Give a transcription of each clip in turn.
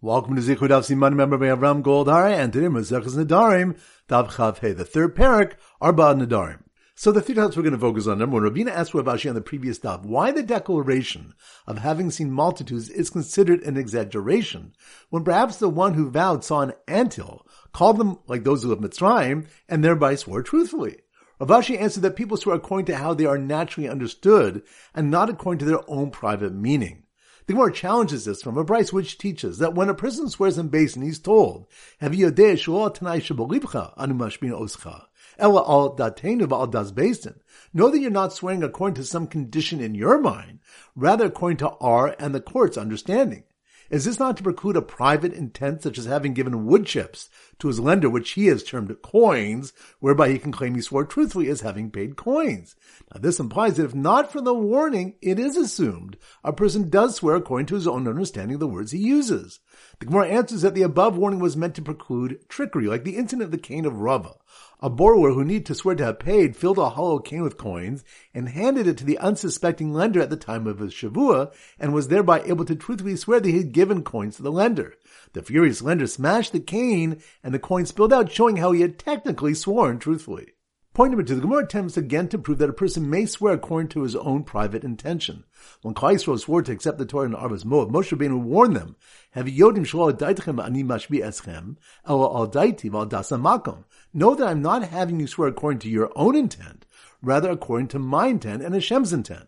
Welcome to Zichud Av Siman, member by Avram Goldhar, and today Maseches Nadarim, Dav Chav Hey, the third parak, Arba Nadarim. So the three topics we're going to focus on. Number one, Ravina asked Rav Ashi on the previous daf why the declaration of having seen multitudes is considered an exaggeration, when perhaps the one who vowed saw an anthill, called them like those who live Mitzrayim, and thereby swore truthfully. Rav Ashi answered that people swear according to how they are naturally understood, and not according to their own private meaning. The Gemara challenges this from a Braisa which teaches that when a person swears in Beis Din, he's told, Have you Know that you're not swearing according to some condition in your mind, rather according to our and the court's understanding. Is this not to preclude a private intent such as having given wood chips to his lender, which he has termed coins, whereby he can claim he swore truthfully as having paid coins? Now this implies that if not for the warning, it is assumed a person does swear according to his own understanding of the words he uses. The Gemara answers that the above warning was meant to preclude trickery, like the incident of the cane of Rava. A borrower who needed to swear to have paid filled a hollow cane with coins and handed it to the unsuspecting lender at the time of his shavua and was thereby able to truthfully swear that he had given coins to the lender. The furious lender smashed the cane and the coin spilled out showing how he had technically sworn truthfully. Point number two, the Gemara attempts again to prove that a person may swear according to his own private intention. When Yisrael swore to accept the Torah in Arvas Moab, Moshe Rabbeinu warned them, "Have yodim ani mashbi eschem, ela al daiti val dasamakom." Know that I'm not having you swear according to your own intent, rather according to my intent and Hashem's intent.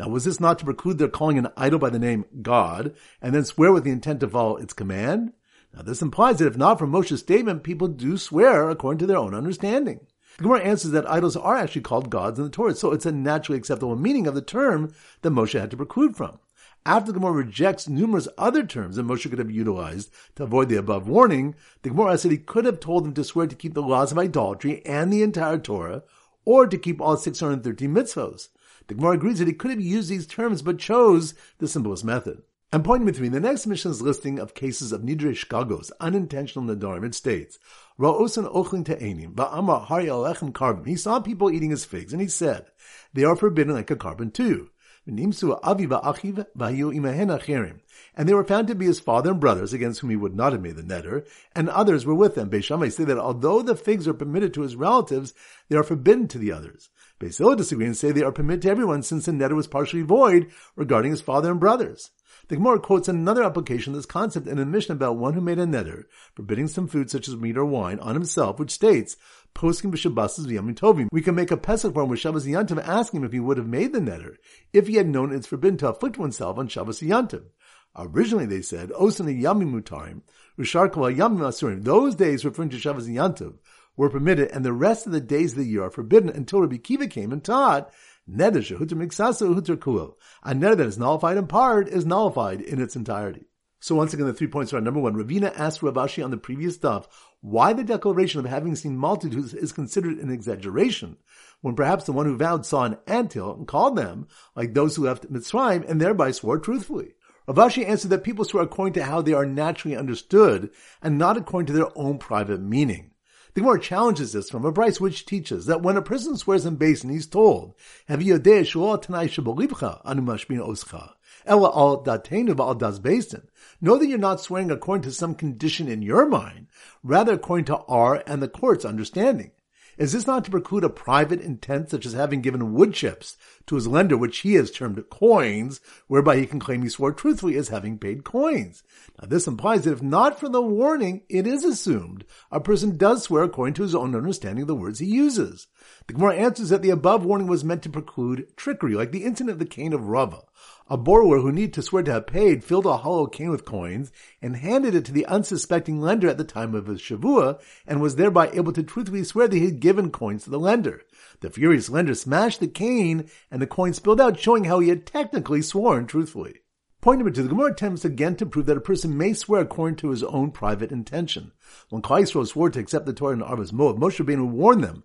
Now, was this not to preclude their calling an idol by the name God, and then swear with the intent to follow its command? Now, this implies that if not for Moshe's statement, people do swear according to their own understanding. The Gemara answers that idols are actually called gods in the Torah, so it's a naturally acceptable meaning of the term that Moshe had to preclude from. After the Gemara rejects numerous other terms that Moshe could have utilized to avoid the above warning, the Gemara said he could have told them to swear to keep the laws of idolatry and the entire Torah, or to keep all 613 mitzvahs. The Gemara agrees that he could have used these terms, but chose the simplest method. And point number three, the next Mishnah's listing of cases of nidre shkagos, unintentional nadarim, it states, Ra'osan ochlin te'enim, ba'amar hari alechem korban. He saw people eating his figs, and he said, they are forbidden like a korban too. And they were found to be his father and brothers, against whom he would not have made the neder, and others were with them. Beis Shammai say that although the figs are permitted to his relatives, they are forbidden to the others. Beis disagree and say they are permitted to everyone, since the neder was partially void regarding his father and brothers. The Gemara quotes another application of this concept in a Mishnah about one who made a neder, forbidding some food such as meat or wine on himself, which states, Poskim b'Shabbos v'yamim tovim. We can make a pesach for him with Shabbos Yantiv, asking him if he would have made the neder, if he had known it's forbidden to afflict oneself on Shabbos Yantiv. Originally they said, Osan yamim mutarim, Risharkal yamim asurim. Those days referring to Shabbos Yantiv were permitted, and the rest of the days of the year are forbidden until Rabbi Akiva came and taught Neder shehuter miksasa huter kuel. A neder that is nullified in part is nullified in its entirety. So once again, the three points are number one. Ravina asked Rav Ashi on the previous stuff why the declaration of having seen multitudes is considered an exaggeration, when perhaps the one who vowed saw an anthill and called them like those who left Mitzrayim and thereby swore truthfully. Rav Ashi answered that people swear according to how they are naturally understood and not according to their own private meaning. The Gemara challenges this from a Braisa which teaches that when a person swears in Beis Din, he's told, Have you Know that you're not swearing according to some condition in your mind, rather according to our and the court's understanding. Is this not to preclude a private intent such as having given wood chips to his lender, which he has termed coins, whereby he can claim he swore truthfully as having paid coins? Now this implies that if not for the warning, it is assumed a person does swear according to his own understanding of the words he uses. The Gemara answers that the above warning was meant to preclude trickery, like the incident of the cane of Rava. A borrower who needed to swear to have paid filled a hollow cane with coins and handed it to the unsuspecting lender at the time of his shavua and was thereby able to truthfully swear that he had given coins to the lender. The furious lender smashed the cane and the coin spilled out showing how he had technically sworn truthfully. Point number two, the Gemara attempts again to prove that a person may swear according to his own private intention. When Klal Yisrael swore to accept the Torah in Arvas Moab, Moshe Rabbeinu warned them.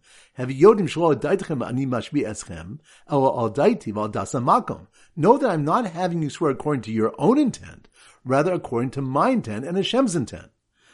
Know that I'm not having you swear according to your own intent, rather according to my intent and Hashem's intent.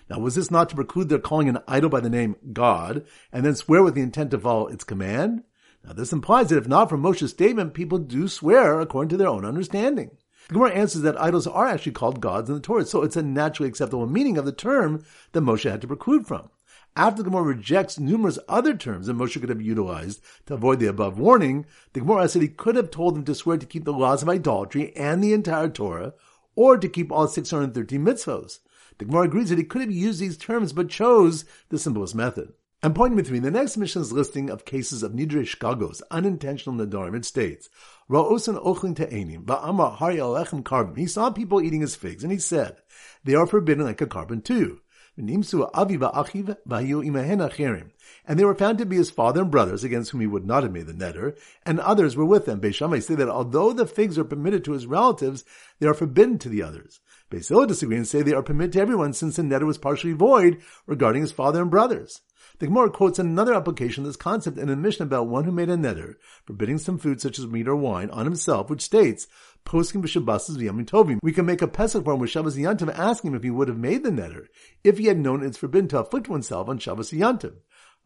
Now, was this not to preclude their calling an idol by the name God, and then swear with the intent to follow its command? Now, this implies that if not for Moshe's statement, people do swear according to their own understanding. The Gemara answers that idols are actually called gods in the Torah, so it's a naturally acceptable meaning of the term that Moshe had to preclude from. After the Gemara rejects numerous other terms that Moshe could have utilized to avoid the above warning, the Gemara said he could have told them to swear to keep the laws of idolatry and the entire Torah, or to keep all 613 mitzvahs. The Gemara agrees that he could have used these terms but chose the simplest method. And point number three, the next Mishnah's listing of cases of nidre shkagos, unintentional nadarim, it states, Ra'osan ochlin te'enim, va'amar hari alechem. He saw people eating his figs, and he said, they are forbidden like a korban too. And they were found to be his father and brothers, against whom he would not have made the neder, and others were with them. Beis Shammai say that although the figs are permitted to his relatives, they are forbidden to the others. Beis disagree and say they are permitted to everyone, since the neder was partially void regarding his father and brothers. The Gemara quotes another application of this concept in a Mishnah about one who made a neder, forbidding some food such as meat or wine on himself, which states, poskim b'shabbos v'yamim tovim. We can make a pesach for him with Shabbos Yantiv, asking him if he would have made the neder if he had known it's forbidden to afflict oneself on Shabbos Yantiv.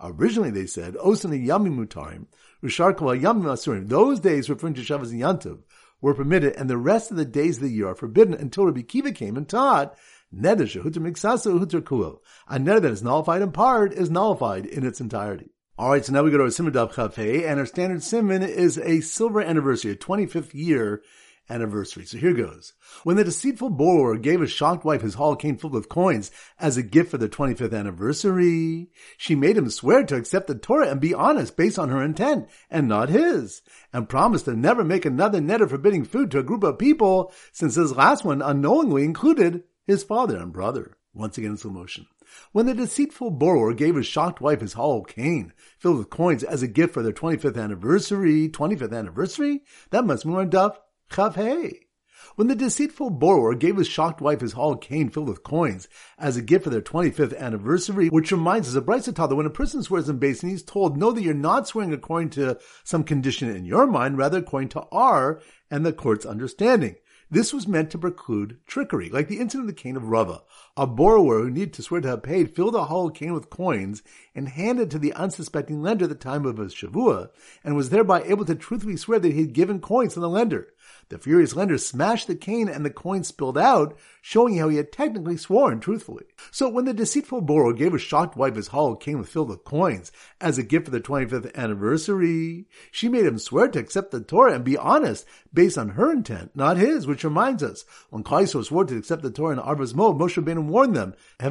Originally, they said, mutarim, Rishar asurim. Those days referring to Shabbos Yantiv were permitted, and the rest of the days of the year are forbidden until Rabbi Akiva came and taught Neder shehuter miksasu huter kuel. A neder that is nullified in part is nullified in its entirety. All right, so now we go to our Simon Chafei, and our standard Simon is a silver anniversary, a 25th year anniversary. So here goes. When the deceitful borrower gave a shocked wife his hall cane filled with coins as a gift for their 25th anniversary, she made him swear to accept the Torah and be honest based on her intent and not his, and promised to never make another neder forbidding food to a group of people since his last one unknowingly included his father and brother. Once again in slow motion. When the deceitful borrower gave his shocked wife his hollow cane filled with coins as a gift for their 25th anniversary, 25th anniversary? That must be on Daf Chav Hey. When the deceitful borrower gave his shocked wife his hollow cane filled with coins as a gift for their 25th anniversary, which reminds us of Braisa that when a person swears in base and he's told, know that you're not swearing according to some condition in your mind, rather according to our and the court's understanding. This was meant to preclude trickery, like the incident of the cane of Rava. A borrower who needed to swear to have paid filled a hollow cane with coins and handed to the unsuspecting lender the time of his shavua, and was thereby able to truthfully swear that he had given coins to the lender. The furious lender smashed the cane and the coin spilled out, showing how he had technically sworn truthfully. So when the deceitful borrower gave a shocked wife his hollow cane filled with coins as a gift for the 25th anniversary, she made him swear to accept the Torah and be honest based on her intent, not his, which reminds us, when Klal Yisrael swore to accept the Torah in Arba's Mo, Moshe Rabbeinu warned them, Know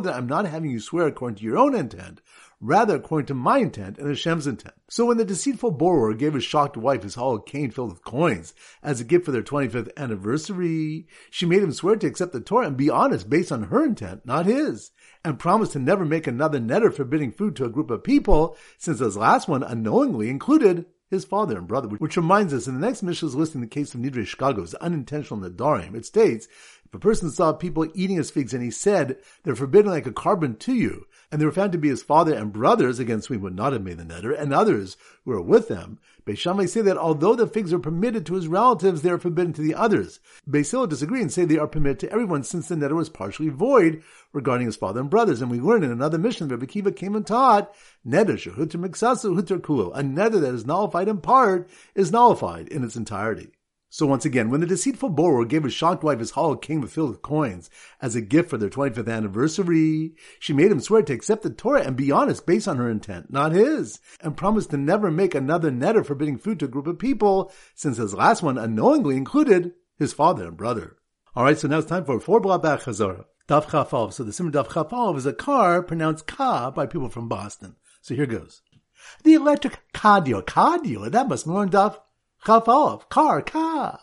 that I'm not having you swear according to your own intent, rather according to my intent and Hashem's intent. So when the deceitful borrower gave his shocked wife his hollow cane filled with coins as a gift for their 25th anniversary, she made him swear to accept the Torah and be honest based on her intent, not his, and promised to never make another neder forbidding food to a group of people, since his last one unknowingly included his father and brother, which reminds us in the next Mishnah is listing the case of Nidre Shkagos, unintentional Nadarim. It states, if a person saw people eating his figs and he said, they're forbidden like a korban to you, and they were found to be his father and brothers against whom he would not have made the neder, and others who were with them. Beis Shammai say that although the figs are permitted to his relatives, they are forbidden to the others. Beis Hillel disagree and say they are permitted to everyone since the neder was partially void regarding his father and brothers. And we learn in another Mishnah, that Kiva came and taught, neder shehuter miksasu huter kulo, a neder that is nullified in part is nullified in its entirety. So once again, when the deceitful borrower gave his shocked wife his hollow cane filled with coins as a gift for their 25th anniversary, she made him swear to accept the Torah and be honest based on her intent, not his, and promised to never make another neder forbidding food to a group of people, since his last one unknowingly included his father and brother. Alright, so now it's time for four Blabach Chazorah. Daf Chafalv. So the Simon Daf Chafalv is a car pronounced Ka by people from Boston. So here goes. The electric car dealer, car dealer, that must be on Daf Chafalv, car, car.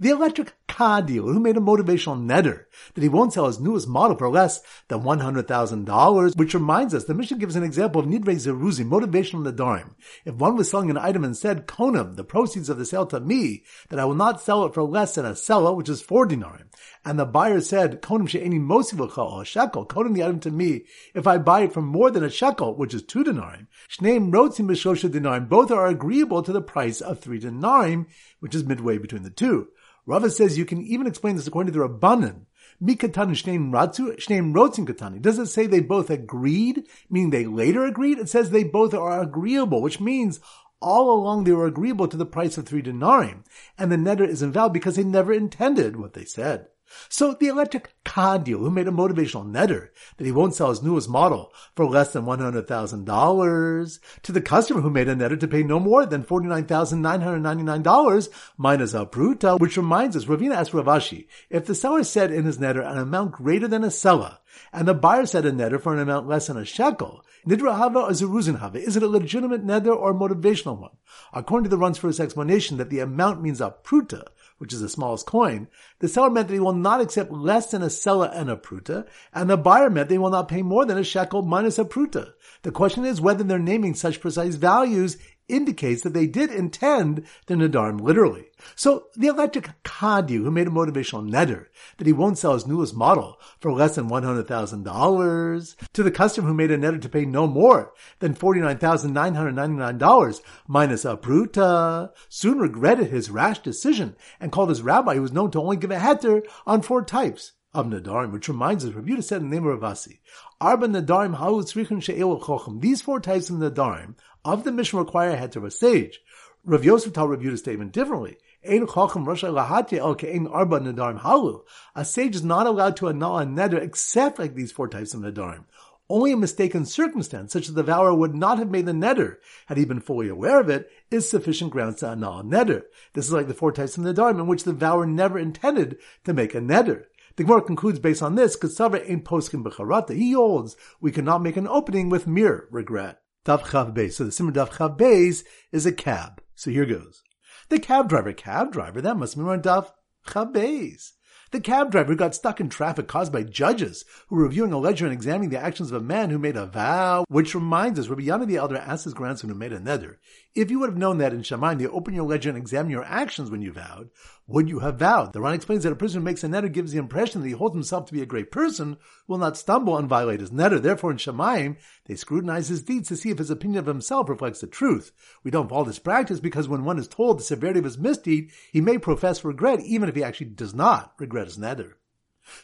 The electric who made a motivational neder that he won't sell his newest model for less than $100,000, which reminds us, the Mishnah gives an example of Nidre Zeruzi, motivational nadarim. If one was selling an item and said, Konam, the proceeds of the sale to me, that I will not sell it for less than a sela, which is four dinarim. And the buyer said, Konam she'eni mosivacha, a shekel, Konam the item to me, if I buy it for more than a shekel, which is two dinarim. Shneim rotzim b'shosha dinarim, both are agreeable to the price of three dinarim, which is midway between the two. Rava says you can even explain this according to the Rabbanan. Mikatan shneim ratzu, shneim rotzin katani. Does it say they both agreed, meaning they later agreed? It says they both are agreeable, which means all along they were agreeable to the price of three denarim, and the neder is invalid because they never intended what they said. So the electric car dealer who made a motivational neder that he won't sell his newest model for less than $100,000 to the customer who made a neder to pay no more than $49,999 minus a pruta, which reminds us, Ravina asked Rav Ashi, if the sela said in his neder an amount greater than a seller, and the buyer said a neder for an amount less than a shekel, Nidra Hava or Zeruzin Hava, is it a legitimate neder or a motivational one? According to the Ran's first explanation that the amount means a pruta, which is the smallest coin, the sela meant that he will not accept less than a seller and a pruta, and the buyer meant they will not pay more than a shekel minus a pruta. The question is whether they're naming such precise values indicates that they did intend the Nadarim literally. So the electric Kadi who made a motivational neder that he won't sell his newest model for less than $100,000 to the customer who made a neder to pay no more than $49,999 minus a pruta soon regretted his rash decision and called his rabbi who was known to only give a heter on four types of Nadarim, which reminds us, Rabbi said in the name of Rav Asi, Arba Nadarim Halu Tzrichin She'elu Chochem. These four types of Nadarim of the Mishnah require a heter of a sage. Rav Yosef told Rav statement differently. Ein chochem rosh el ke'ein arba nadarim halu. A sage is not allowed to annul a neder except like these four types of nadarim. Only a mistaken circumstance, such that the vower would not have made the neder had he been fully aware of it, is sufficient grounds to annul a neder. This is like the four types of nadarim in which the vower never intended to make a neder. The Gemara concludes based on this, Kasava ain't poskim b'charata. He holds we cannot make an opening with mere regret. Daf Chav. So the Simmer Daf Chav is a cab. So here goes. The cab driver, cab driver, that must be on Daf Chav. The cab driver got stuck in traffic caused by judges who were reviewing a ledger and examining the actions of a man who made a vow, which reminds us, Rabbi Yana the elder asked his grandson who made a neder, if you would have known that in Shamayim they open your ledger and examine your actions when you vowed, would you have vowed? The Ran explains that a person who makes a neder gives the impression that he holds himself to be a great person, will not stumble and violate his neder. Therefore, in Shamayim, they scrutinize his deeds to see if his opinion of himself reflects the truth. We don't follow this practice because when one is told the severity of his misdeed, he may profess regret even if he actually does not regret his neder.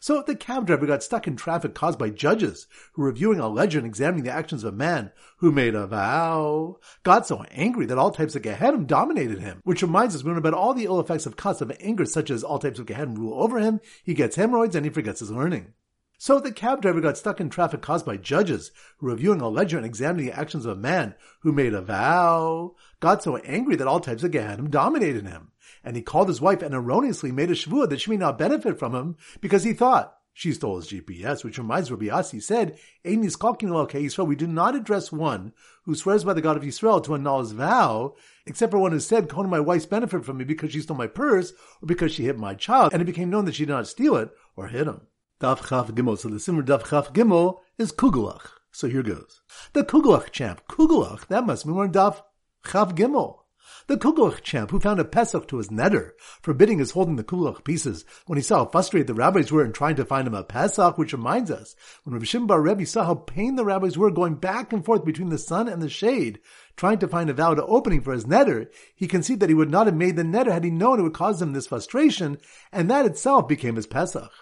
So the cab driver got stuck in traffic caused by judges who were reviewing a ledger and examining the actions of a man who made a vow, got so angry that all types of Gehenna dominated him, which reminds us we about all the ill effects of cuss of anger such as all types of Gehenna rule over him, he gets hemorrhoids and he forgets his learning. So the cab driver got stuck in traffic caused by judges who were reviewing a ledger and examining the actions of a man who made a vow, got so angry that all types of Gehenna dominated him and he called his wife and erroneously made a shvua that she may not benefit from him because he thought she stole his GPS, which reminds Rabbi Asi said, we do not address one who swears by the God of Israel to annul his vow, except for one who said, Kona, my wife's benefit from me because she stole my purse or because she hit my child, and it became known that she did not steal it or hit him. Daf Chaf Gimel. So the Simmer Daf Chaf Gimel is Kugelach. So here goes. The Kugelach champ. Kugelach, that must be more Daf Chaf Gimel. The Kugelach champ who found a Pesach to his neder, forbidding his holding the Kugelach pieces, when he saw how frustrated the rabbis were in trying to find him a Pesach, which reminds us, when Rav Shimon Bar Rebbe saw how pained the rabbis were going back and forth between the sun and the shade, trying to find a valid opening for his neder, he conceived that he would not have made the neder had he known it would cause him this frustration, and that itself became his Pesach.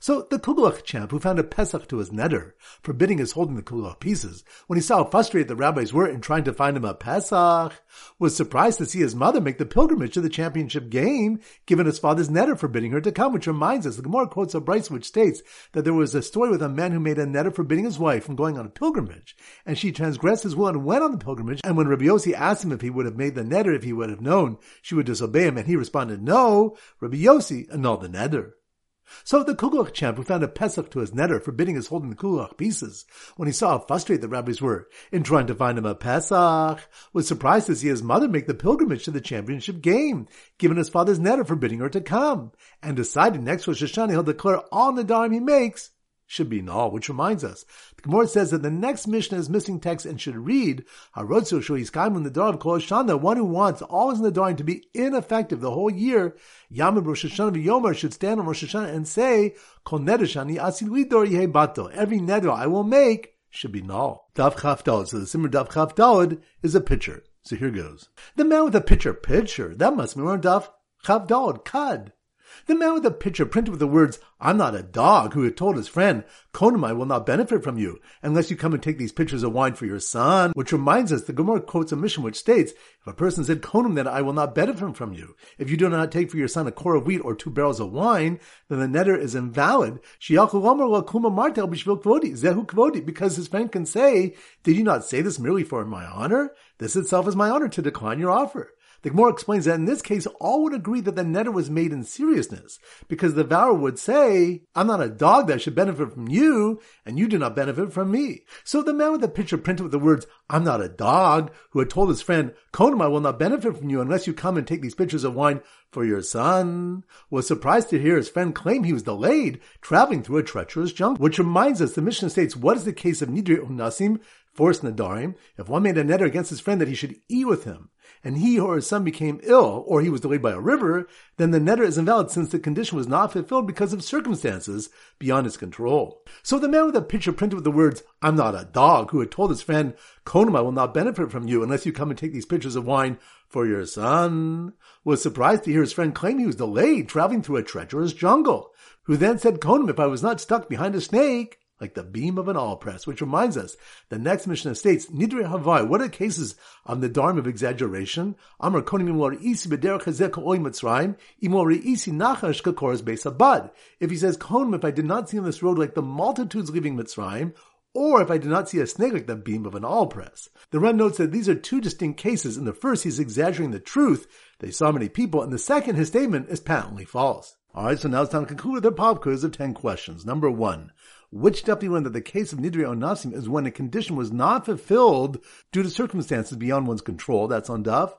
So the Kugelach champ, who found a Pesach to his neder, forbidding his holding the Kugelach pieces, when he saw how frustrated the rabbis were in trying to find him a Pesach, was surprised to see his mother make the pilgrimage to the championship game, given his father's neder forbidding her to come, which reminds us, the Gemara quotes a Braisa which states that there was a story with a man who made a neder forbidding his wife from going on a pilgrimage, and she transgressed his will and went on the pilgrimage, and when Rabbi Yossi asked him if he would have made the neder if he would have known she would disobey him, and he responded no, Rabbi Yossi annulled the neder. So the Kugelach champ who found a Pesach to his neder, forbidding his holding the Kugelach pieces, when he saw how frustrated the rabbis were in trying to find him a Pesach, was surprised to see his mother make the pilgrimage to the championship game, given his father's neder forbidding her to come, and decided next Rosh Hashanah he'll declare all the dime he makes should be null, which reminds us. The Gemara says that the next Mishnah is missing text and should read, Harotzu Shoiskaimun the Dar of Kol Shana, one who wants all his Nadarim to be ineffective the whole year, Yamim Rosh Hashanah Yomer should stand on Rosh Hashanah and say, Kol Nedershani Asilidor Yehe Bato. Every Neder I will make should be null. Dav Chaf. So the Simmer Dav Chaf is a pitcher. So here goes. The man with a pitcher, pitcher, that must be one Dav Chaf Dalad, Kad. The man with the picture printed with the words, I'm not a dog, who had told his friend, Konamai will not benefit from you unless you come and take these pitchers of wine for your son. Which reminds us, the Gemara quotes a Mishnah which states, if a person said, Konam, then I will not benefit from you. If you do not take for your son a core of wheat or two barrels of wine, then the neder is invalid. Because his friend can say, did you not say this merely for my honor? This itself is my honor to decline your offer. The Gemara explains that in this case, all would agree that the neder was made in seriousness, because the vower would say, I'm not a dog that should benefit from you, and you do not benefit from me. So the man with the picture printed with the words, I'm not a dog, who had told his friend, Konam, I will not benefit from you unless you come and take these pitchers of wine for your son, was surprised to hear his friend claim he was delayed, traveling through a treacherous jungle. Which reminds us, the Mishnah states, what is the case of Nidri Unasim, forced Nadarim, if one made a neder against his friend that he should eat with him, and he or his son became ill, or he was delayed by a river, then the neder is invalid since the condition was not fulfilled because of circumstances beyond his control. So the man with a picture printed with the words, I'm not a dog, who had told his friend, Konam, I will not benefit from you unless you come and take these pitchers of wine for your son, was surprised to hear his friend claim he was delayed traveling through a treacherous jungle, who then said, Konam, if I was not stuck behind a snake, like the beam of an all press, which reminds us, the next Mishnah states, Nidre Havai, what are cases of the dharm of exaggeration? Amar konim isi oy mitzrayim. If he says, konim, if I did not see on this road like the multitudes leaving Mitzrayim, or if I did not see a snake like the beam of an all press. The Ran notes that these are two distinct cases. In the first, he's exaggerating the truth. They saw many people. In the second, his statement is patently false. Alright, so now it's time to conclude with our pop quiz of 10 questions. Number one. Which definitely learned that the case of Nidri Onasim is when a condition was not fulfilled due to circumstances beyond one's control. That's on Daf.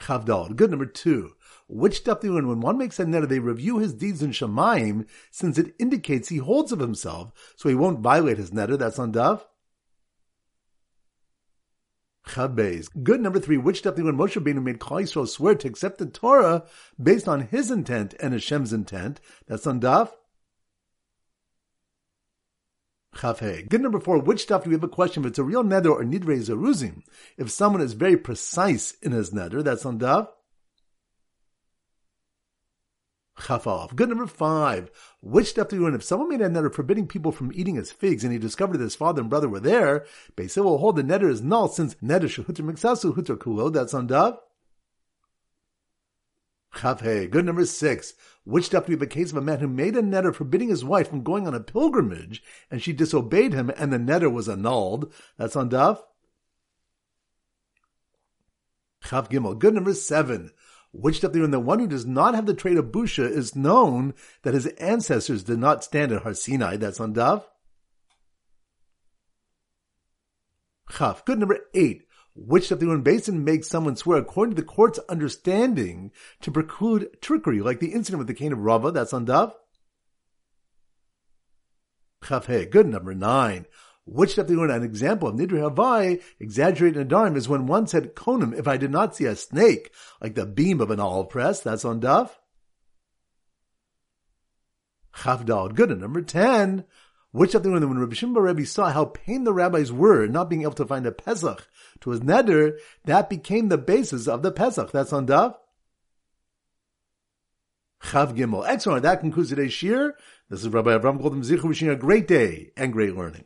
Chavdal. Good number two. Which definitely learned when one makes a neder, they review his deeds in Shemaim, since it indicates he holds of himself, so he won't violate his neder. That's on Daf. Chabez. Good number three. Which definitely when Moshe Rabbeinu made Klal Yisrael swear to accept the Torah based on his intent and Hashem's intent. That's on Daf. Chavhe. Good number four, which stuff do we have a question if it's a real neder or nidre zeruzim? If someone is very precise in his neder, that's on Dav. Chafalaf. Good number five. Which stuff do we learn? If someone made a neder forbidding people from eating his figs and he discovered that his father and brother were there, Beis Hillel will hold the neder is null since neder shehutter mixasu hutter kulo, that's on Dav. Chavhe. Good number six. Which stuff we have a case of a man who made a neder forbidding his wife from going on a pilgrimage, and she disobeyed him, and the neder was annulled? That's on Daf. Chav Gimel. Good number seven. Which stuff when the one who does not have the trait of Busha is known that his ancestors did not stand at Har Sinai. That's on Daf. Chav. Good number eight which of the Beis Din makes someone swear according to the court's understanding to preclude trickery, like the incident with the cane of Rava, that's on Dav. Chafhe, good number nine. Which of the an example of Nidri Havai, exaggerated Nadarim, is when one said, Konam, if I did not see a snake, like the beam of an olive press, that's on Dav. Chavdal, good number ten. Which of the when Rabbi Shimba Rebbe saw how pained the rabbis were not being able to find a Pesach to his neder, that became the basis of the Pesach. That's on Dav. Chav Gimel. Excellent. That concludes today's shiur. This is Rabbi Avram Golden Zichu wishing a great day and great learning.